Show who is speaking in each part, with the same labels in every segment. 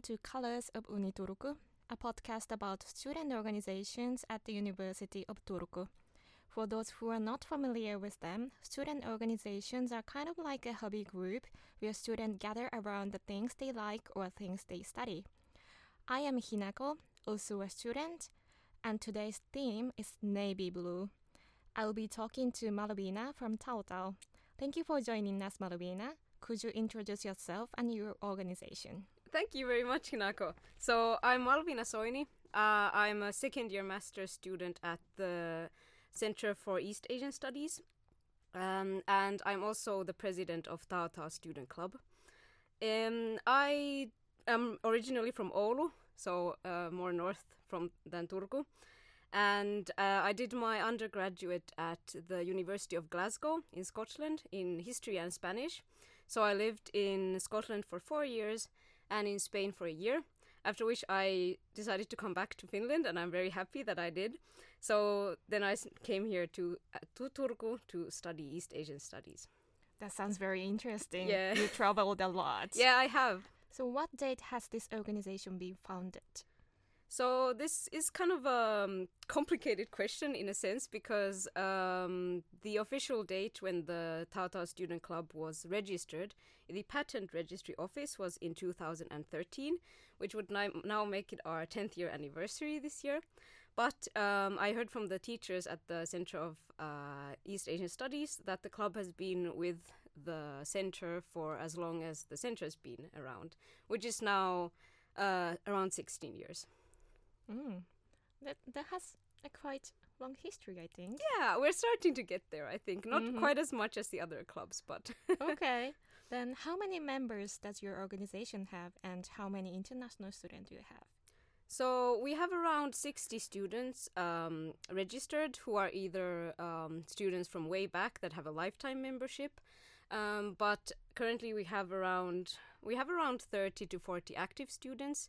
Speaker 1: welcome to Colors of Uni Turku, a podcast about student organizations at the University of Turku. For those who are not familiar with them, student organizations are kind of like a hobby group where students gather around the things they like or things they study. I am Hinako, also a student, and today's theme is navy blue. I'll be talking to Malviina from Taotao. Thank you for joining us, Malviina. Could you introduce yourself and your organization?
Speaker 2: Thank you very much, Hinako. So I'm Malviina Soini. Uh, I'm a second year master's student at the Center for East Asian Studies. Um, and I'm also the president of Taotao Student Club. Um, I am originally from Oulu, so uh, more north from than Turku. And uh, I did my undergraduate at the University of Glasgow in Scotland in history and Spanish. So I lived in Scotland for four years and in Spain for a year. After which I decided to come back to Finland, and I'm very happy that I did. So then I came here to uh, to Turku to study East Asian studies.
Speaker 1: That sounds very interesting.
Speaker 2: Yeah.
Speaker 1: You traveled a lot.
Speaker 2: Yeah, I have.
Speaker 1: So, what date has this organization been founded?
Speaker 2: So this is kind of a um, complicated question in a sense because um, the official date when the Taotao Student Club was registered the Patent Registry Office was in 2013, which would now make it our 10th year anniversary this year. But um, I heard from the teachers at the Center of uh, East Asian Studies that the club has been with the center for as long as the center has been around, which is now uh, around 16 years.
Speaker 1: Mm. That that has a quite long history, I think.
Speaker 2: Yeah, we're starting to get there, I think. Not
Speaker 1: Mhm.
Speaker 2: quite as much as the other clubs, but
Speaker 1: okay. Then, how many members does your organization have, and how many international students do you have?
Speaker 2: so we have around 60 students um, registered who are either um, students from way back that have a lifetime membership. Um, but currently we have around we have around 30 to 40 active students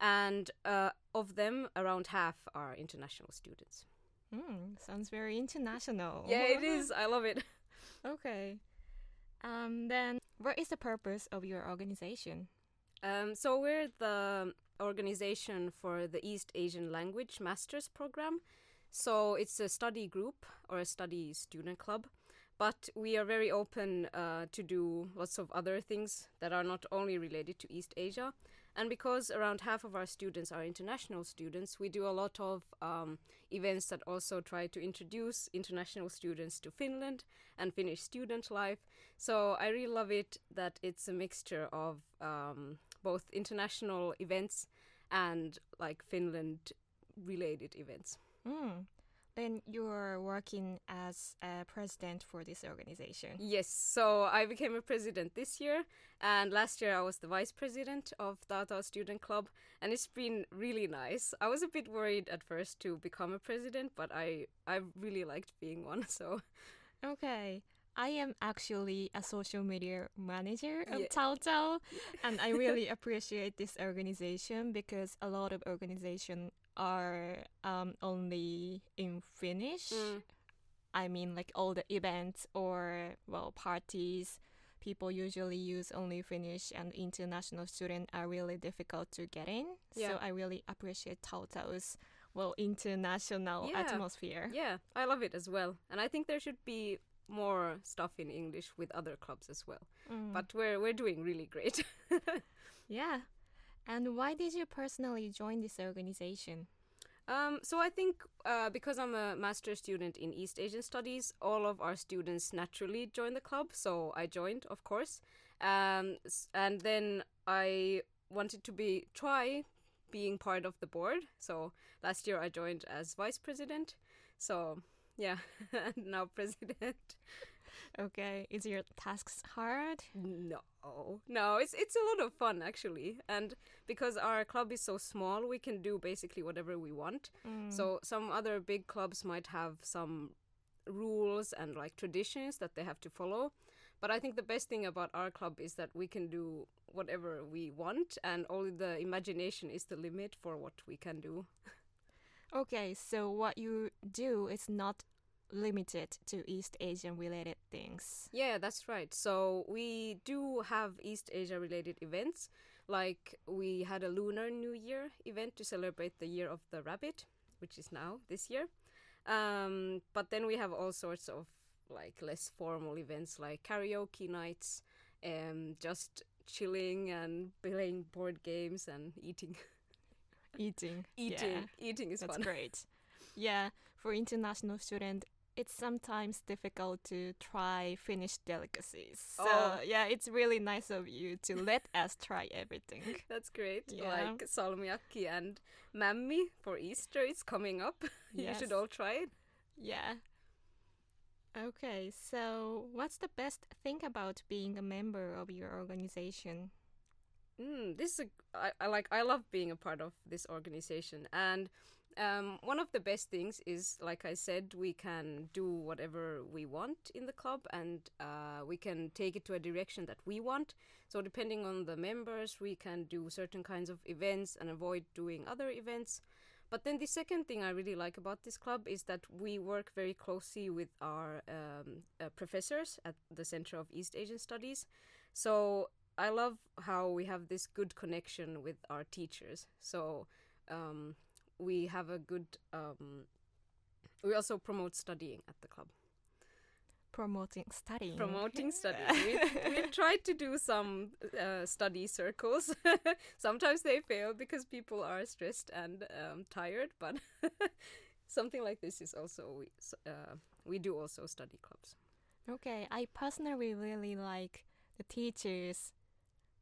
Speaker 2: and uh, of them around half are international students.
Speaker 1: Mm, sounds very international.
Speaker 2: Yeah, it is. I love it.
Speaker 1: Okay. Um, then, what is the purpose of your organization?
Speaker 2: Um, so we're the organization for the East Asian Language Masters Program. So it's a study group or a study student club, but we are very open uh, to do lots of other things that are not only related to East Asia. And because around half of our students are international students, we do a lot of um, events that also try to introduce international students to Finland and Finnish student life. So I really love it that it's a mixture of um, both international events and like Finland related events.
Speaker 1: Mm. Then you're working as a president for this organization.
Speaker 2: Yes, so I became a president this year, and last year I was the vice president of Taotao Student Club, and it's been really nice. I was a bit worried at first to become a president, but I I really liked being one. So
Speaker 1: Okay. I am actually a social media manager of
Speaker 2: Yeah.
Speaker 1: Taotao, and I really appreciate this organization because a lot of organizations are um, only in Finnish.
Speaker 2: Mm.
Speaker 1: I mean, like all the events or well parties, people usually use only Finnish, and international students are really difficult to get in. So I really appreciate Taotao's well international
Speaker 2: Yeah.
Speaker 1: atmosphere.
Speaker 2: yeah, I love it as well, and I think there should be more stuff in English with other clubs as well.
Speaker 1: Mm.
Speaker 2: But we're we're doing really great.
Speaker 1: Yeah. And why did you personally join this organization?
Speaker 2: Um, so I think uh, because I'm a master student in East Asian Studies, all of our students naturally join the club. So I joined, of course, um, and then I wanted to be try being part of the board. So last year I joined as vice president. So yeah, and now president.
Speaker 1: Okay, is your tasks hard?
Speaker 2: No, no, it's it's a lot of fun actually, and because our club is so small, we can do basically whatever we want.
Speaker 1: Mm.
Speaker 2: So some other big clubs might have some rules and like traditions that they have to follow. But I think the best thing about our club is that we can do whatever we want and only the imagination is the limit for what we can do.
Speaker 1: Okay, so what you do is not limited to East Asian related things.
Speaker 2: Yeah, that's right. So we do have East Asia related events like we had a Lunar New Year event to celebrate the year of the rabbit, which is now this year. Um, but then we have all sorts of like less formal events like karaoke nights, um, just chilling and playing board games and eating.
Speaker 1: Eating.
Speaker 2: eating,
Speaker 1: Yeah.
Speaker 2: eating is
Speaker 1: That's
Speaker 2: fun.
Speaker 1: great. Yeah, for international student, it's sometimes difficult to try Finnish delicacies. So
Speaker 2: Oh.
Speaker 1: yeah, it's really nice of you to let us try everything.
Speaker 2: That's great.
Speaker 1: Yeah.
Speaker 2: Like salmiakki and mammi for Easter is coming up. you should all try it.
Speaker 1: Yeah. Okay, so what's the best thing about being a member of your organization?
Speaker 2: Mm, this is a, I, I like I love being a part of this organization and um, one of the best things is like I said we can do whatever we want in the club and uh, we can take it to a direction that we want. So depending on the members we can do certain kinds of events and avoid doing other events. But then the second thing I really like about this club is that we work very closely with our um, uh, professors at the Center of East Asian Studies. So I love how we have this good connection with our teachers. So um, we have a good. Um, we also promote studying at the club.
Speaker 1: Promoting studying.
Speaker 2: Promoting studying. we, we've tried to do some uh, study circles. Sometimes they fail because people are stressed and um, tired, but something like this is also we, uh, we do also study clubs.
Speaker 1: Okay, I personally really like the teachers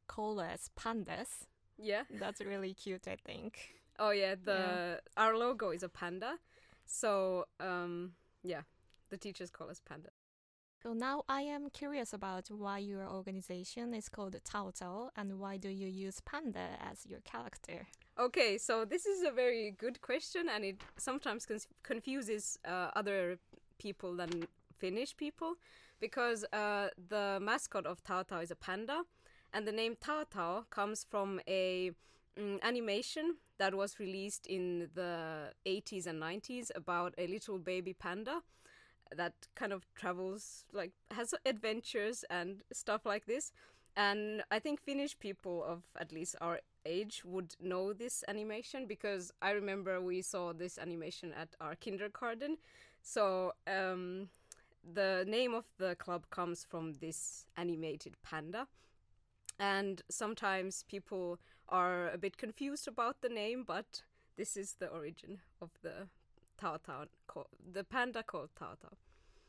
Speaker 1: call us pandas.
Speaker 2: Yeah.
Speaker 1: That's really cute, I think.
Speaker 2: Oh yeah, the our logo is a panda. So um yeah, the teachers call us panda.
Speaker 1: So now I am curious about why your organization is called Tao Tao and why do you use panda as your character?
Speaker 2: Okay, so this is a very good question and it sometimes confuses uh, other people than Finnish people because uh, the mascot of Tao Tao is a panda and the name Tao Tao comes from a mm, animation that was released in the 80s and 90s about a little baby panda that kind of travels like has adventures and stuff like this. And i think finnish people of at least our age would know this animation because i remember we saw this animation at our kindergarten. So um, the name of the club comes from this animated panda. And sometimes people are a bit confused about the name but this is the origin of the Tao Tao, the panda called Tao Tao.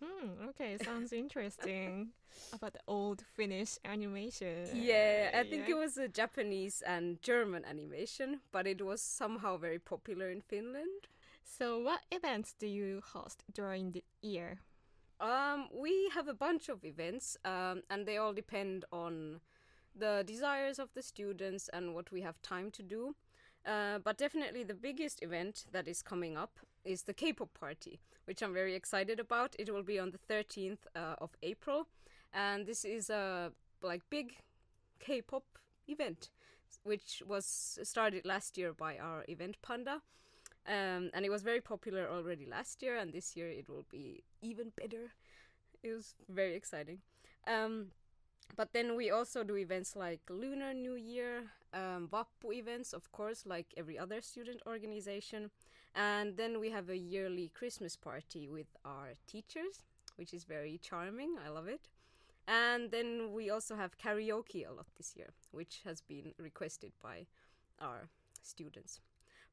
Speaker 1: Hmm, okay, sounds interesting about the old Finnish animation.
Speaker 2: Yeah, I think
Speaker 1: yeah.
Speaker 2: it was a Japanese and German animation, but it was somehow very popular in Finland.
Speaker 1: So, what events do you host during the year?
Speaker 2: Um, we have a bunch of events, um, and they all depend on the desires of the students and what we have time to do. Uh, but definitely the biggest event that is coming up is the K-pop party, which I'm very excited about. It will be on the 13th uh, of April, and this is a like big K-pop event, which was started last year by our event Panda. Um, and it was very popular already last year, and this year it will be even better. It was very exciting. Um, but then we also do events like Lunar New Year, um, events, of course, like every other student organization. And then we have a yearly Christmas party with our teachers, which is very charming. I love it. And then we also have karaoke a lot this year, which has been requested by our students.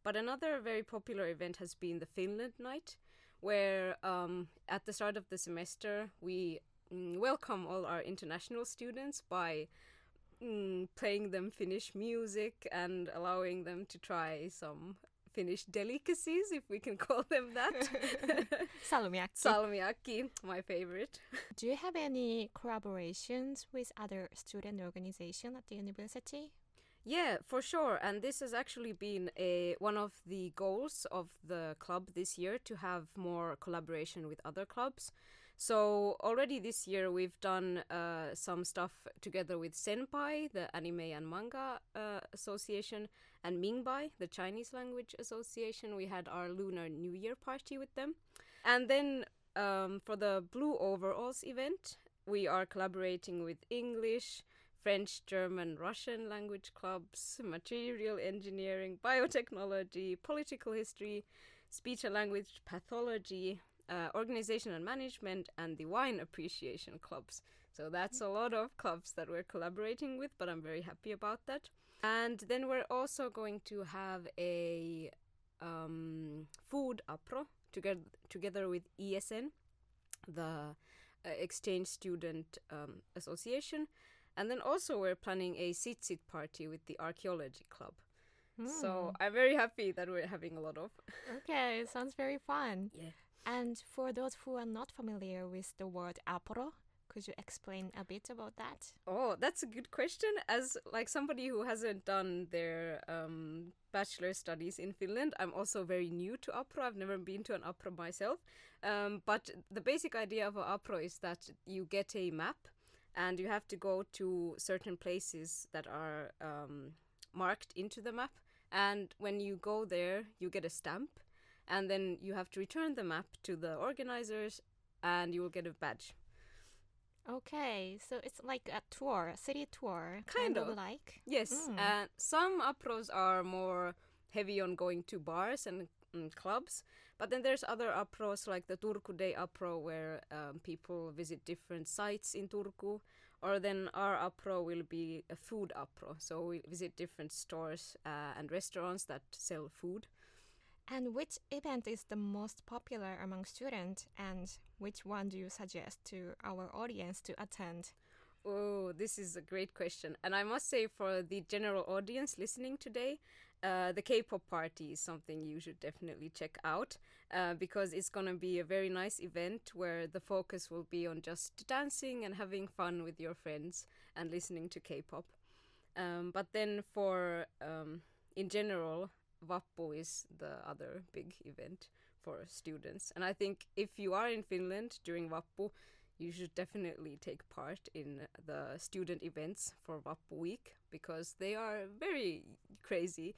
Speaker 2: But another very popular event has been the Finland Night, where um, at the start of the semester we welcome all our international students by mm, playing them Finnish music and allowing them to try some Finnish delicacies, if we can call them that.
Speaker 1: Salmiakki.
Speaker 2: Salmiakki, my favorite.
Speaker 1: do you have any collaborations with other student organizations at the university?
Speaker 2: Yeah, for sure. And this has actually been a one of the goals of the club this year to have more collaboration with other clubs. So already this year we've done uh, some stuff together with Senpai, the anime and manga uh, association, and Mingbai, the Chinese language association. We had our Lunar New Year party with them, and then um, for the Blue Overalls event, we are collaborating with English, French, German, Russian language clubs, material engineering, biotechnology, political history, speech and language pathology, uh, organization and management, and the wine appreciation clubs. So that's a lot of clubs that we're collaborating with, but I'm very happy about that. And then we're also going to have a um, food appro together together with ESN, the uh, Exchange Student um, Association, and then also we're planning a sit sit party with the Archaeology Club. So
Speaker 1: Mm.
Speaker 2: I'm very happy that we're having a lot of.
Speaker 1: Okay, sounds very fun.
Speaker 2: Yeah.
Speaker 1: And for those who are not familiar with the word appro, could you explain a bit about that?
Speaker 2: Oh, that's a good question. As like somebody who hasn't done their um, bachelor studies in Finland, I'm also very new to APPRO. I've never been to an APPRO myself. Um, but the basic idea of an APPRO is that you get a map and you have to go to certain places that are um, marked into the map. And when you go there, you get a stamp. And then you have to return the map to the organizers and you will get a badge.
Speaker 1: Okay, so it's like a tour, a city tour,
Speaker 2: Kind of.
Speaker 1: like.
Speaker 2: Yes,
Speaker 1: Mm.
Speaker 2: and some appros are more heavy on going to bars and mm, clubs, but then there's other appros like the Turku Day appro where um, people visit different sites in Turku, or then our appro will be a food appro, so we visit different stores uh, and restaurants that sell food.
Speaker 1: And which event is the most popular among students, and which one do you suggest to our audience to attend?
Speaker 2: Oh, this is a great question. And I must say, for the general audience listening today, uh, the K pop party is something you should definitely check out uh, because it's going to be a very nice event where the focus will be on just dancing and having fun with your friends and listening to K pop. Um, but then, for um, in general, Vappu is the other big event for students. And I think if you are in Finland during Vappu, you should definitely take part in the student events for Vappu Week because they are very crazy.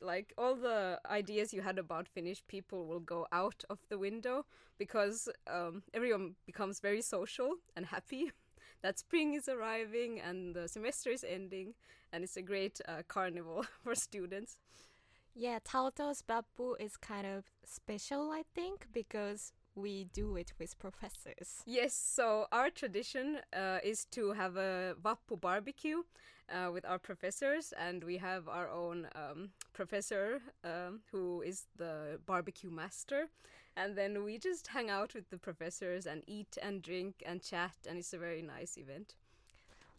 Speaker 2: Like all the ideas you had about Finnish people will go out of the window because um, everyone becomes very social and happy that spring is arriving and the semester is ending, and it's a great uh, carnival for students.
Speaker 1: Yeah, Taotao's Vappu is kind of special, I think, because we do it with professors.
Speaker 2: Yes, so our tradition uh, is to have a Vappu barbecue uh, with our professors, and we have our own um, professor um, who is the barbecue master. And then we just hang out with the professors and eat and drink and chat, and it's a very nice event.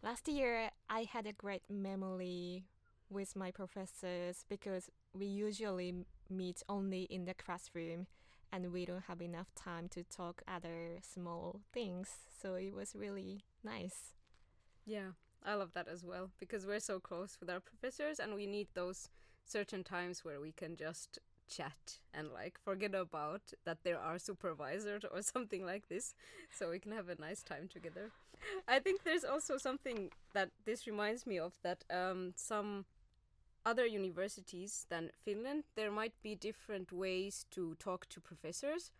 Speaker 1: Last year, I had a great memory with my professors because we usually meet only in the classroom and we don't have enough time to talk other small things. So it was really nice.
Speaker 2: Yeah, I love that as well because we're so close with our professors and we need those certain times where we can just chat and like forget about that there are supervisors or something like this so we can have a nice time together. I think there's also something that this reminds me of that um, some other universities than Finland there might be different ways to talk to professors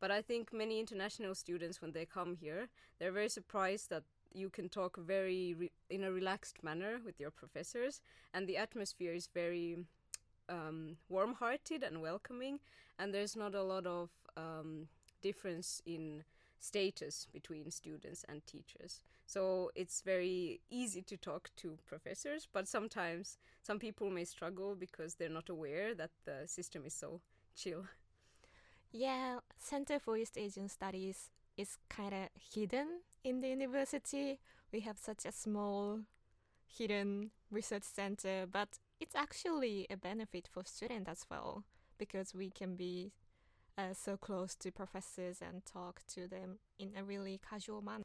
Speaker 2: but I think many international students when they come here they're very surprised that you can talk very in a relaxed manner with your professors and the atmosphere is very um, warm-hearted and welcoming and there's not a lot of um, difference in status between students and teachers so it's very easy to talk to professors but sometimes some people may struggle because they're not aware that the system is so chill
Speaker 1: Yeah, Center for East Asian Studies is kind of hidden in the university. We have such a small, hidden research center, but it's actually a benefit for students as well because we can be uh, so close to professors and talk to them in a really casual manner.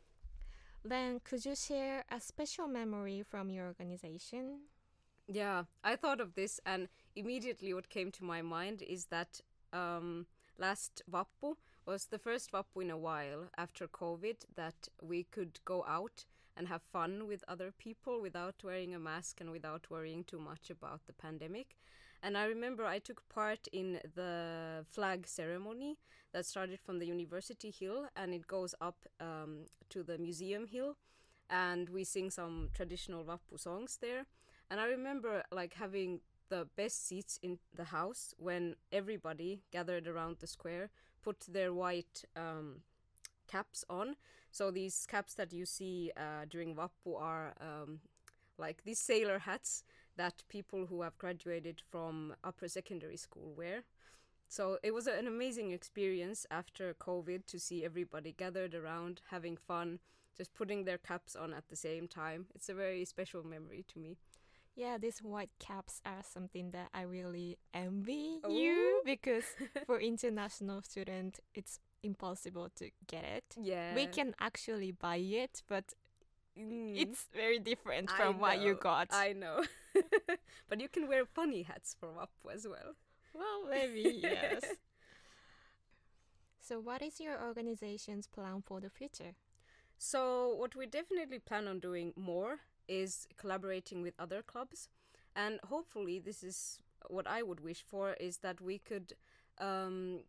Speaker 1: Then, could you share a special memory from your organization?
Speaker 2: Yeah, I thought of this, and immediately what came to my mind is that um, last Vappu was the first Vappu in a while after COVID that we could go out and have fun with other people without wearing a mask and without worrying too much about the pandemic. And I remember I took part in the flag ceremony that started from the University Hill and it goes up um, to the Museum Hill and we sing some traditional Vappu songs there. And I remember like having the best seats in the house when everybody gathered around the square put their white um, caps on. So these caps that you see uh, during Vappu are um, like these sailor hats that people who have graduated from upper secondary school wear. So it was an amazing experience after COVID to see everybody gathered around having fun, just putting their caps on at the same time. It's a very special memory to me.
Speaker 1: Yeah, these white caps are something that I really envy
Speaker 2: Oh.
Speaker 1: you because for international student it's impossible to get it.
Speaker 2: Yeah.
Speaker 1: We can actually buy it, but
Speaker 2: Mm,
Speaker 1: it's very different from what you got.
Speaker 2: I know. but you can wear funny hats for Vappu as well.
Speaker 1: well, maybe yes. so, what is your organization's plan for the future?
Speaker 2: So, what we definitely plan on doing more is collaborating with other clubs. And hopefully, this is what I would wish for is that we could um,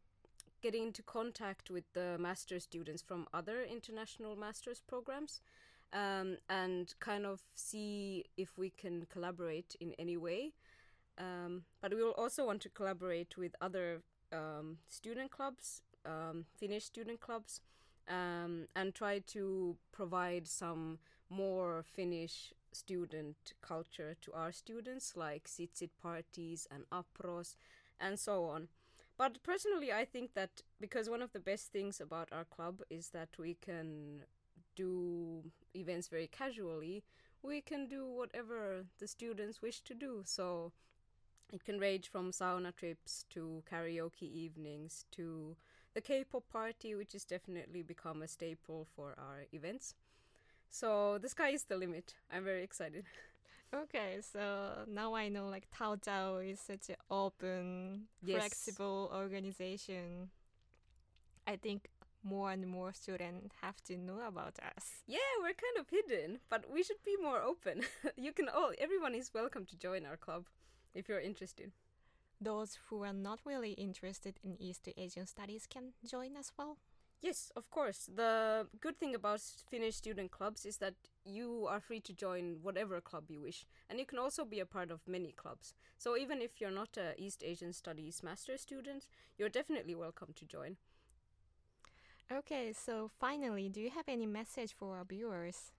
Speaker 2: get into contact with the master students from other international master's programs um, and kind of see if we can collaborate in any way. Um, but we will also want to collaborate with other um, student clubs, um, Finnish student clubs, um, and try to provide some more Finnish student culture to our students, like sitsit parties and appros, and so on. But personally, I think that because one of the best things about our club is that we can do events very casually, we can do whatever the students wish to do. So it can range from sauna trips to karaoke evenings to the K-pop party, which has definitely become a staple for our events. So the sky is the limit. I'm very excited.
Speaker 1: Okay, so now I know like Tao Tao is such an open,
Speaker 2: Yes.
Speaker 1: flexible organization. I think more and more students have to know about us.
Speaker 2: Yeah, we're kind of hidden, but we should be more open. you can all, everyone is welcome to join our club if you're interested.
Speaker 1: Those who are not really interested in East Asian studies can join as well.
Speaker 2: Yes, of course. The good thing about Finnish student clubs is that you are free to join whatever club you wish, and you can also be a part of many clubs. So even if you're not a East Asian Studies master student, you're definitely welcome to join.
Speaker 1: Okay, so finally, do you have any message for our viewers?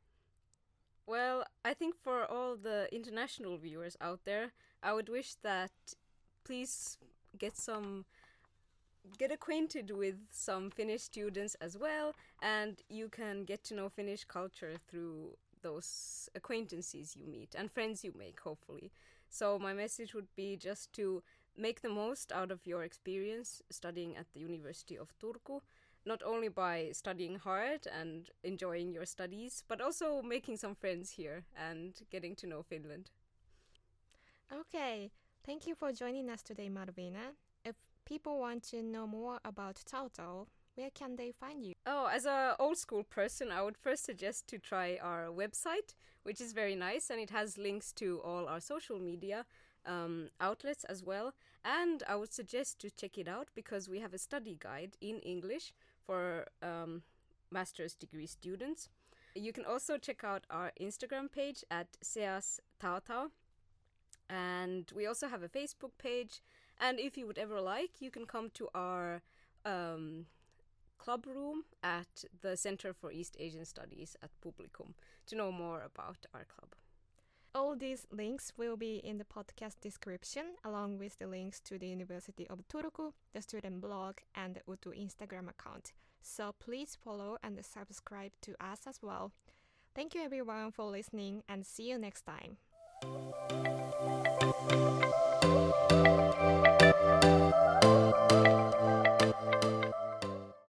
Speaker 2: Well, I think for all the international viewers out there, I would wish that please get some get acquainted with some Finnish students as well and you can get to know Finnish culture through those acquaintances you meet and friends you make hopefully. So my message would be just to make the most out of your experience studying at the University of Turku not only by studying hard and enjoying your studies, but also making some friends here and getting to know Finland.
Speaker 1: Okay, thank you for joining us today, Malviina. If people want to know more about Tao Tao, where can they find you?
Speaker 2: Oh, as a old school person, I would first suggest to try our website, which is very nice and it has links to all our social media um, outlets as well. And I would suggest to check it out because we have a study guide in English for um, master's degree students. You can also check out our Instagram page at CEAS Taotao. And we also have a Facebook page. And if you would ever like, you can come to our um, club room at the Center for East Asian Studies at Publicum to know more about our club.
Speaker 1: All these links will be in the podcast description, along with the links to the University of Turku, the student blog, and the UTU Instagram account. So please follow and subscribe to us as well. Thank you everyone for listening and see you next time.